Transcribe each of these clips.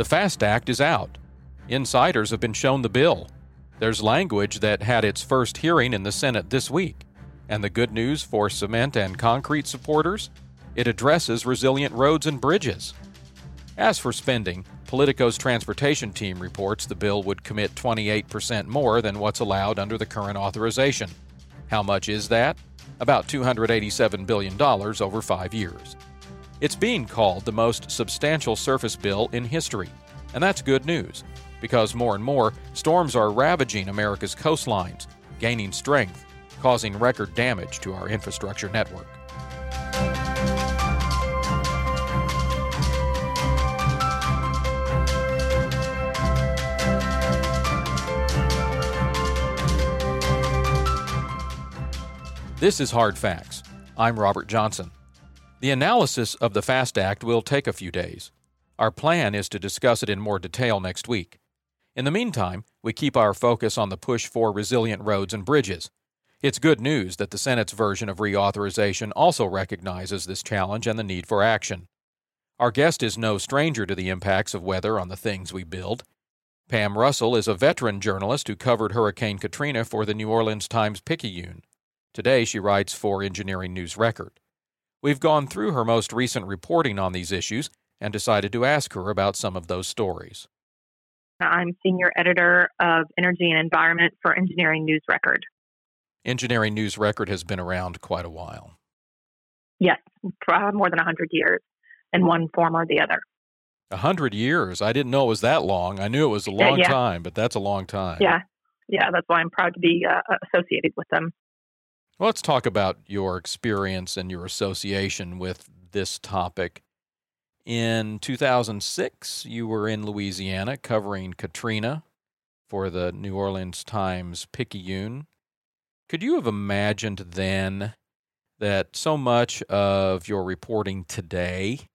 The FAST Act is out. Insiders have been shown the bill. There's language that had its first hearing in the Senate this week. And the good news for cement and concrete supporters? It addresses resilient roads and bridges. As for spending, Politico's transportation team reports the bill would commit 28% more than what's allowed under the current authorization. How much is that? About $287 billion over five years. It's being called the most substantial surface bill in history, and that's good news because more and more storms are ravaging America's coastlines, gaining strength, causing record damage to our infrastructure network. This is Hard Facts. I'm Robert Johnson. The analysis of the FAST Act will take a few days. Our plan is to discuss it in more detail next week. In the meantime, we keep our focus on the push for resilient roads and bridges. It's good news that the Senate's version of reauthorization also recognizes this challenge and the need for action. Our guest is no stranger to the impacts of weather on the things we build. Pam Russell is a veteran journalist who covered Hurricane Katrina for the New Orleans Times Picayune. Today, she writes for Engineering News Record. We've gone through her most recent reporting on these issues and decided to ask her about some of those stories. I'm senior editor of Energy and Environment for Engineering News Record. Engineering News Record has been around quite a while. Yes, for more than 100 years in one form or the other. A hundred years? I didn't know it was that long. I knew it was a long yeah, yeah. time, but that's a long time. Yeah, yeah, that's why I'm proud to be uh, associated with them. Well, let's talk about your experience and your association with this topic. In 2006, you were in Louisiana covering Katrina for the New Orleans Times Picayune. Could you have imagined then that so much of your reporting today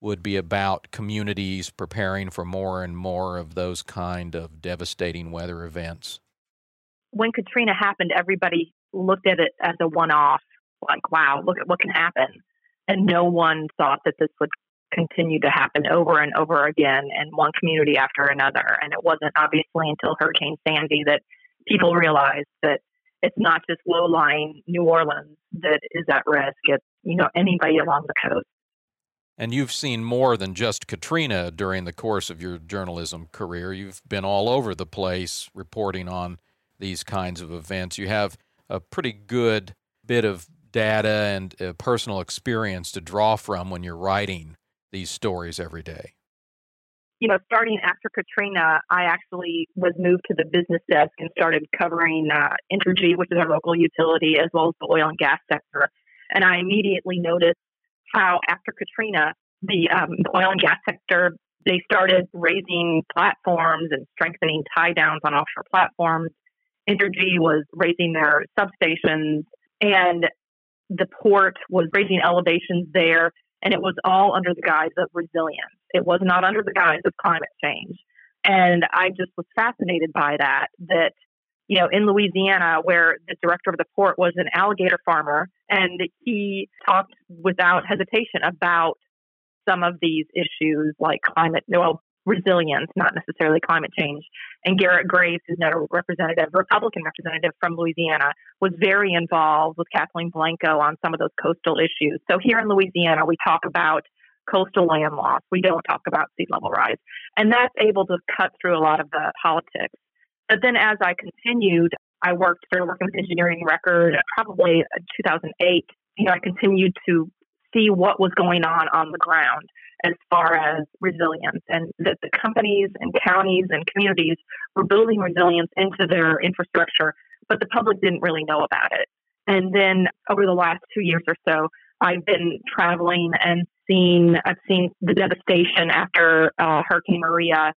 would be about communities preparing for more and more of those kind of devastating weather events? When Katrina happened, everybody looked at it as a one off, like, wow, look at what can happen. And no one thought that this would continue to happen over and over again in one community after another. And it wasn't obviously until Hurricane Sandy that people realized that it's not just low lying New Orleans that is at risk, it's, you know, anybody along the coast. And you've seen more than just Katrina during the course of your journalism career. You've been all over the place reporting on these kinds of events. You have a pretty good bit of data and uh, personal experience to draw from when you're writing these stories every day? You know, starting after Katrina, I actually was moved to the business desk and started covering uh, Entergy, which is our local utility, as well as the oil and gas sector. And I immediately noticed how after Katrina, the um, oil and gas sector they started raising platforms and strengthening tie downs on offshore platforms. Entergy was raising their substations, and the port was raising elevations there and it was all under the guise of resilience. It was not under the guise of climate change. And I just was fascinated by that, that, you know, in Louisiana, where the director of the port was an alligator farmer, and he talked without hesitation about some of these issues like climate, well, resilience, not necessarily climate change. And Garrett Graves, who's now a representative, Republican representative from Louisiana, was very involved with Kathleen Blanco on some of those coastal issues. So here in Louisiana, we talk about coastal land loss. We don't talk about sea level rise. And that's able to cut through a lot of the politics. But then as I continued, I worked, started working with Engineering Record probably 2008. You know, I continued to see what was going on on the ground as far as resilience and that the companies and counties and communities were building resilience into their infrastructure, but the public didn't really know about it. And then over the last two years or so, I've been traveling and seen, I've seen the devastation after uh, Hurricane Maria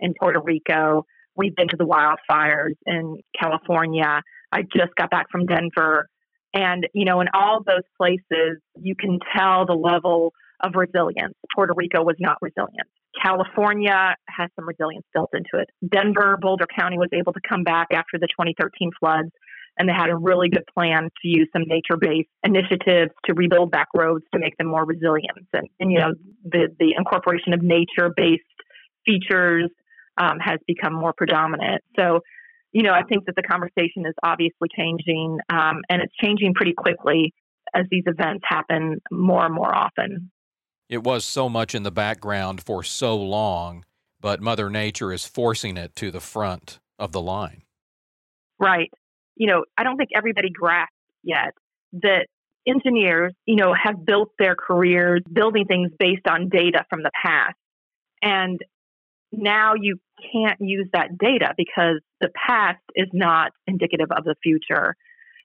in Puerto Rico. We've been to the wildfires in California. I just got back from Denver. And, you know, in all those places, you can tell the level of resilience. Puerto Rico was not resilient. California has some resilience built into it. Denver, Boulder County was able to come back after the 2013 floods, and they had a really good plan to use some nature based initiatives to rebuild back roads to make them more resilient. And, and you know, the, the incorporation of nature based features um, has become more predominant. So, you know, I think that the conversation is obviously changing, um, and it's changing pretty quickly as these events happen more and more often. It was so much in the background for so long, but Mother Nature is forcing it to the front of the line. Right. You know, I don't think everybody grasps yet that engineers, you know, have built their careers building things based on data from the past. And now you can't use that data because the past is not indicative of the future.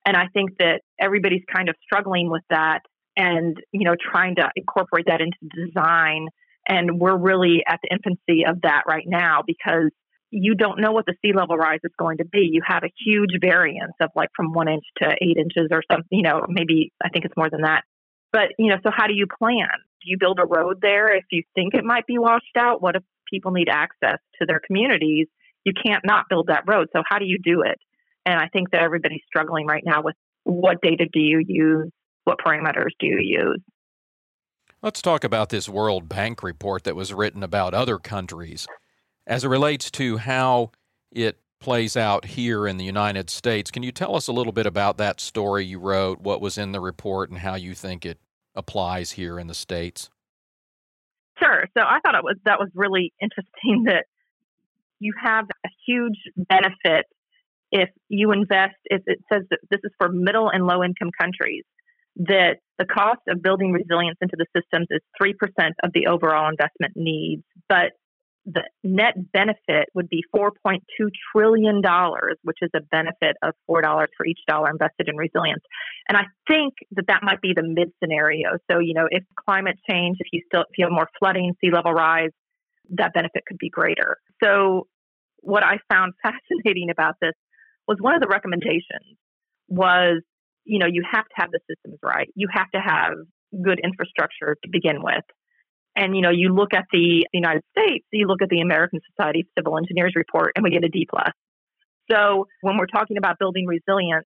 And I think that everybody's kind of struggling with that and, you know, trying to incorporate that into design. And we're really at the infancy of that right now because you don't know what the sea level rise is going to be. You have a huge variance of like from one inch to eight inches or something, you know, maybe I think it's more than that. But, you know, so how do you plan? Do you build a road there if you think it might be washed out? What if people need access to their communities? You can't not build that road. So how do you do it? And I think that everybody's struggling right now with what data do you use? What parameters do you use? Let's talk about this World Bank report that was written about other countries as it relates to how it plays out here in the United States. Can you tell us a little bit about that story you wrote, what was in the report, and how you think it applies here in the States? Sure. So I thought it was that was really interesting that you have a huge benefit if you invest if it says that this is for middle and low income countries that the cost of building resilience into the systems is 3% of the overall investment needs but the net benefit would be $4.2 trillion, which is a benefit of $4 for each dollar invested in resilience. And I think that that might be the mid scenario. So, you know, if climate change, if you still feel more flooding, sea level rise, that benefit could be greater. So, what I found fascinating about this was one of the recommendations was, you know, you have to have the systems right. You have to have good infrastructure to begin with. And you know, you look at the United States, you look at the American Society of Civil Engineers report, and we get a D plus. So when we're talking about building resilience,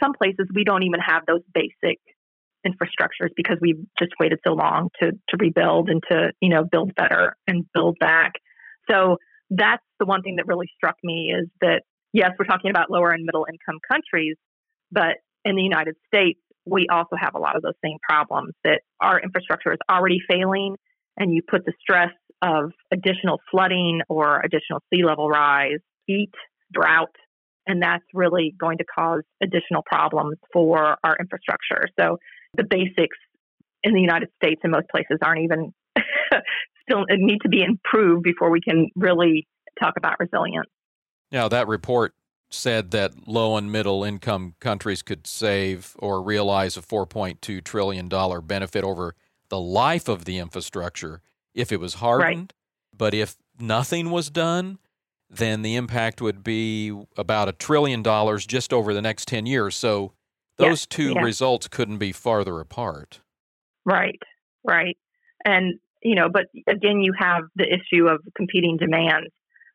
some places we don't even have those basic infrastructures because we've just waited so long to to rebuild and to you know build better and build back. So that's the one thing that really struck me is that yes, we're talking about lower and middle income countries, but in the United States, we also have a lot of those same problems that our infrastructure is already failing and you put the stress of additional flooding or additional sea level rise, heat, drought, and that's really going to cause additional problems for our infrastructure. So the basics in the United States and most places aren't even still need to be improved before we can really talk about resilience. Now that report said that low and middle income countries could save or realize a $4.2 trillion benefit over the life of the infrastructure if it was hardened. Right. But if nothing was done, then the impact would be about a trillion dollars just over the next 10 years. So those yes, two results couldn't be farther apart. Right, right. And, you know, but again, you have the issue of competing demands,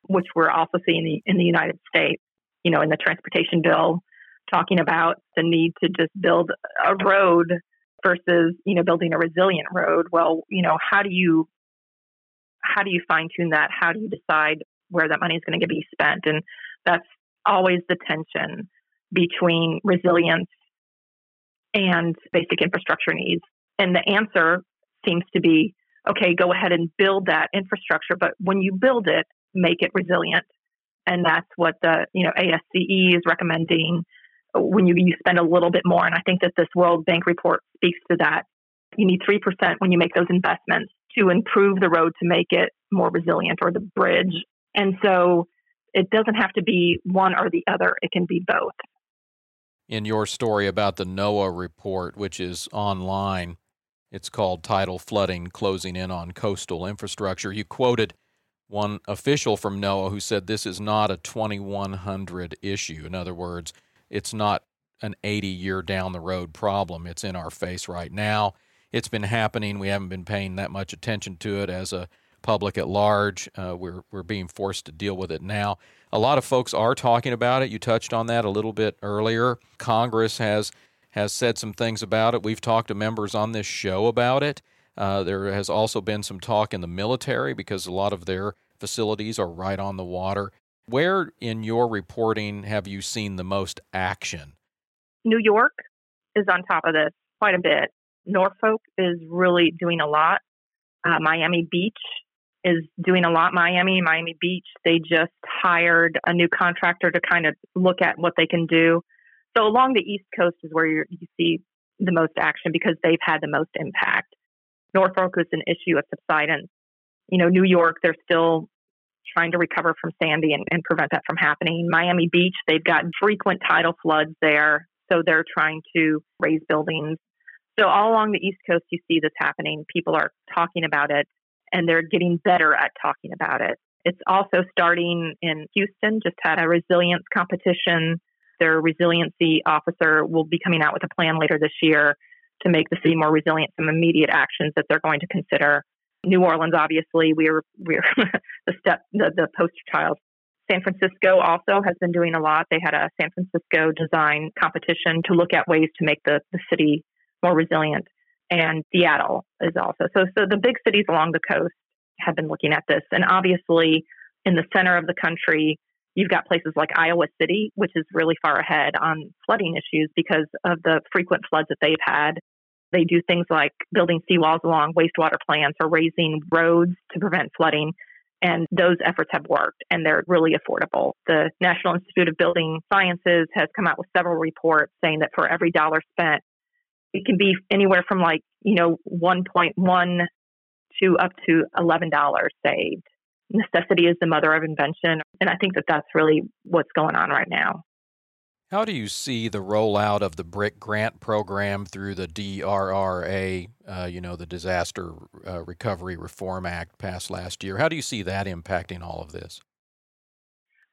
which we're also seeing in the United States you know, in the transportation bill, talking about the need to just build a road versus, you know, building a resilient road. Well, you know, how do you how do you fine tune that? How do you decide where that money is going to be spent? And that's always the tension between resilience and basic infrastructure needs. And the answer seems to be okay, go ahead and build that infrastructure, but when you build it, make it resilient and that's what the you know ASCE is recommending when you, you spend a little bit more. And I think that this World Bank report speaks to that. You need three percent when you make those investments to improve the road to make it more resilient or the bridge. And so it doesn't have to be one or the other; it can be both. In your story about the NOAA report, which is online, it's called Tidal Flooding Closing In on Coastal Infrastructure. You quoted one official from NOAA who said this is not a 2100 issue. In other words, it's not an 80 year down the road problem. It's in our face right now. It's been happening. We haven't been paying that much attention to it as a public at large. Uh, we're, we're being forced to deal with it now. A lot of folks are talking about it. You touched on that a little bit earlier. Congress has has said some things about it. We've talked to members on this show about it. Uh, there has also been some talk in the military because a lot of their facilities are right on the water. Where in your reporting have you seen the most action? New York is on top of this quite a bit. Norfolk is really doing a lot. Uh, Miami Beach is doing a lot. Miami, Miami Beach, they just hired a new contractor to kind of look at what they can do. So along the East Coast is where you see the most action because they've had the most impact. Norfolk is an issue of subsidence. You know, New York, they're still trying to recover from Sandy and, and prevent that from happening. Miami Beach, they've got frequent tidal floods there, so they're trying to raise buildings. So all along the East Coast, you see this happening. People are talking about it, and they're getting better at talking about it. It's also starting in Houston. Just had a resilience competition. Their resiliency officer will be coming out with a plan later this year to make the city more resilient. Some immediate actions that they're going to consider. New Orleans, obviously, we're we're the step the, the poster child. San Francisco also has been doing a lot. They had a San Francisco design competition to look at ways to make the, the city more resilient. And Seattle is also so. So the big cities along the coast have been looking at this, and obviously in the center of the country, you've got places like Iowa City, which is really far ahead on flooding issues because of the frequent floods that they've had they do things like building seawalls along wastewater plants or raising roads to prevent flooding. And those efforts have worked and they're really affordable. The National Institute of Building Sciences has come out with several reports saying that for every dollar spent, it can be anywhere from like, you know, 1.1 to up to $11 saved. Necessity is the mother of invention. And I think that that's really what's going on right now. How do you see the rollout of the BRIC grant program through the DRRA, uh, you know, the Disaster uh, Recovery Reform Act passed last year? How do you see that impacting all of this?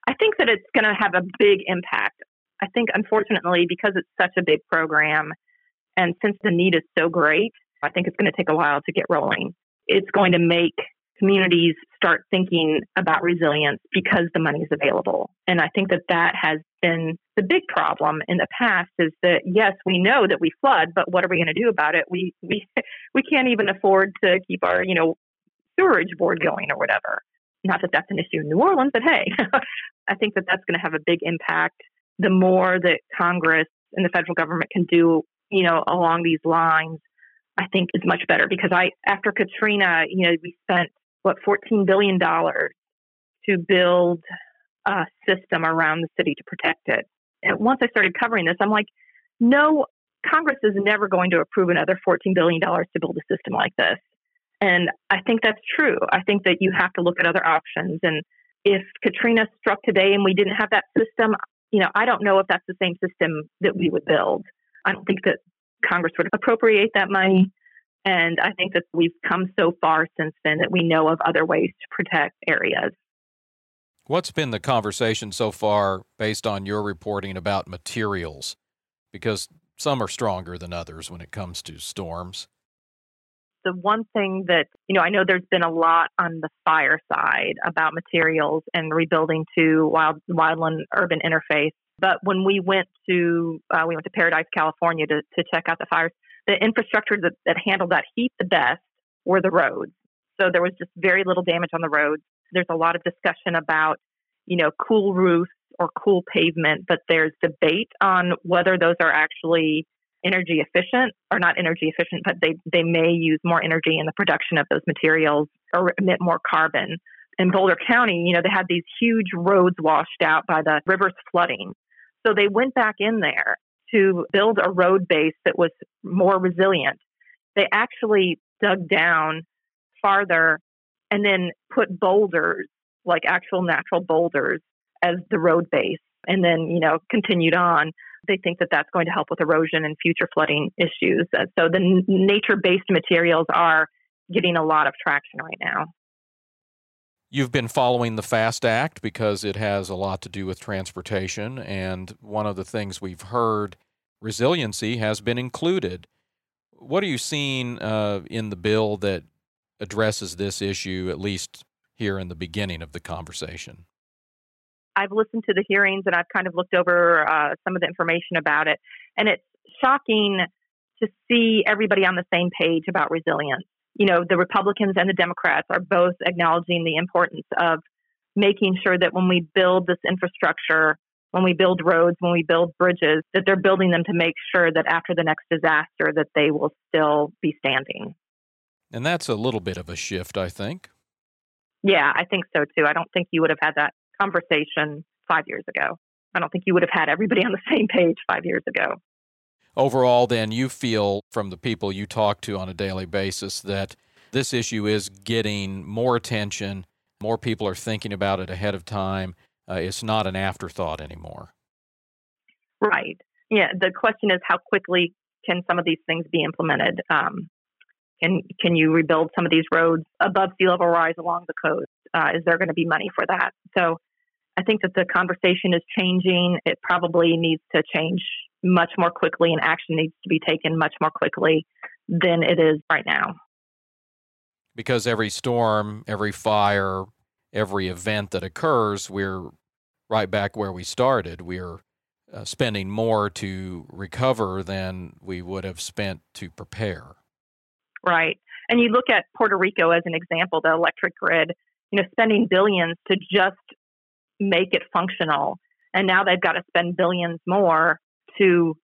I think that it's going to have a big impact. I think, unfortunately, because it's such a big program, and since the need is so great, I think it's going to take a while to get rolling. It's going to make communities start thinking about resilience because the money is available. And I think that that has been the big problem in the past is that yes, we know that we flood, but what are we going to do about it? We we we can't even afford to keep our, you know, sewerage board going or whatever. Not that that's an issue in New Orleans, but hey, I think that that's going to have a big impact. The more that Congress and the federal government can do, you know, along these lines, I think is much better because I after Katrina, you know, we spent what, $14 billion to build a system around the city to protect it. And once I started covering this, I'm like, no, Congress is never going to approve another $14 billion to build a system like this. And I think that's true. I think that you have to look at other options. And if Katrina struck today and we didn't have that system, you know, I don't know if that's the same system that we would build. I don't think that Congress would appropriate that money. And I think that we've come so far since then that we know of other ways to protect areas. What's been the conversation so far based on your reporting about materials? Because some are stronger than others when it comes to storms. The one thing that, you know, I know there's been a lot on the fire side about materials and rebuilding to wild, wildland urban interface. But when we went to, uh, we went to Paradise, California to, to check out the fires, the infrastructure that, that handled that heat the best were the roads. So there was just very little damage on the roads. There's a lot of discussion about, you know, cool roofs or cool pavement, but there's debate on whether those are actually energy efficient or not energy efficient, but they, they may use more energy in the production of those materials or emit more carbon. In Boulder County, you know, they had these huge roads washed out by the rivers flooding. So they went back in there to build a road base that was more resilient. They actually dug down farther and then put boulders, like actual natural boulders, as the road base, and then, you know, continued on. They think that that's going to help with erosion and future flooding issues. So the nature based materials are getting a lot of traction right now. You've been following the FAST Act because it has a lot to do with transportation. And one of the things we've heard, resiliency has been included. What are you seeing uh, in the bill that addresses this issue, at least here in the beginning of the conversation? I've listened to the hearings and I've kind of looked over uh, some of the information about it. And it's shocking to see everybody on the same page about resilience you know, the Republicans and the Democrats are both acknowledging the importance of making sure that when we build this infrastructure, when we build roads, when we build bridges, that they're building them to make sure that after the next disaster that they will still be standing. And that's a little bit of a shift, I think. Yeah, I think so too. I don't think you would have had that conversation 5 years ago. I don't think you would have had everybody on the same page 5 years ago. Overall, then, you feel from the people you talk to on a daily basis that this issue is getting more attention, more people are thinking about it ahead of time. Uh, it's not an afterthought anymore. Right. Yeah. The question is how quickly can some of these things be implemented? Um, can can you rebuild some of these roads above sea level rise along the coast? Uh, is there going to be money for that? So I think that the conversation is changing. It probably needs to change much more quickly, and action needs to be taken much more quickly than it is right now. Because every storm, every fire, every event that occurs, we're right back where we started. We're uh, spending more to recover than we would have spent to prepare. Right. And you look at Puerto Rico as an example, the electric grid, you know, spending billions to just make it functional. And now they've got to spend billions more to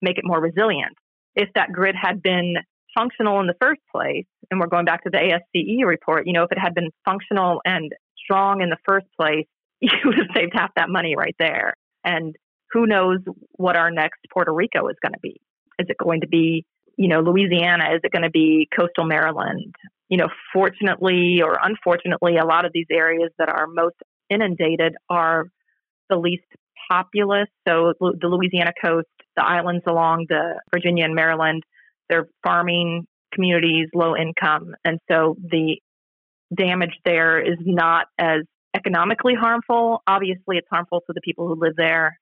make it more resilient. If that grid had been functional in the first place, and we're going back to the ASCE report, you know, if it had been functional and strong in the first place, you would have saved half that money right there. And who knows what our next Puerto Rico is going to be? Is it going to be, you know, Louisiana? Is it going to be coastal Maryland? You know, fortunately or unfortunately, a lot of these areas that are most inundated are the least populous. So the Louisiana coast, the islands along the Virginia and Maryland, they're farming communities, low income. And so the damage there is not as economically harmful. Obviously, it's harmful to the people who live there.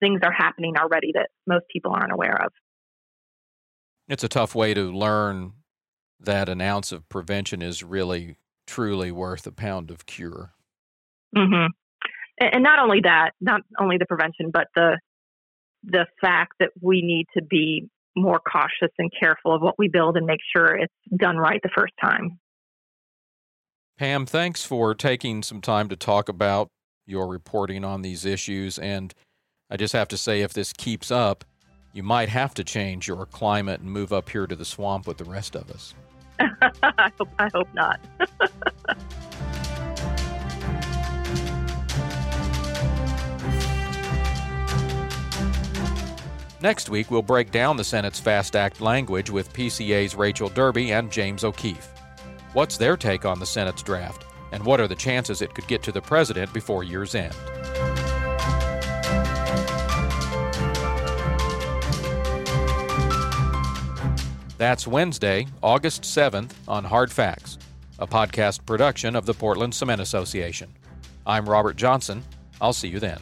Things are happening already that most people aren't aware of. It's a tough way to learn that an ounce of prevention is really, truly worth a pound of cure. Mm-hmm. And not only that, not only the prevention, but the the fact that we need to be more cautious and careful of what we build and make sure it's done right the first time. Pam, thanks for taking some time to talk about your reporting on these issues. And I just have to say, if this keeps up, you might have to change your climate and move up here to the swamp with the rest of us. I, hope, I hope not. Next week, we'll break down the Senate's FAST Act language with PCA's Rachel Derby and James O'Keefe. What's their take on the Senate's draft? And what are the chances it could get to the president before year's end? That's Wednesday, August 7th on Hard Facts, a podcast production of the Portland Cement Association. I'm Robert Johnson. I'll see you then.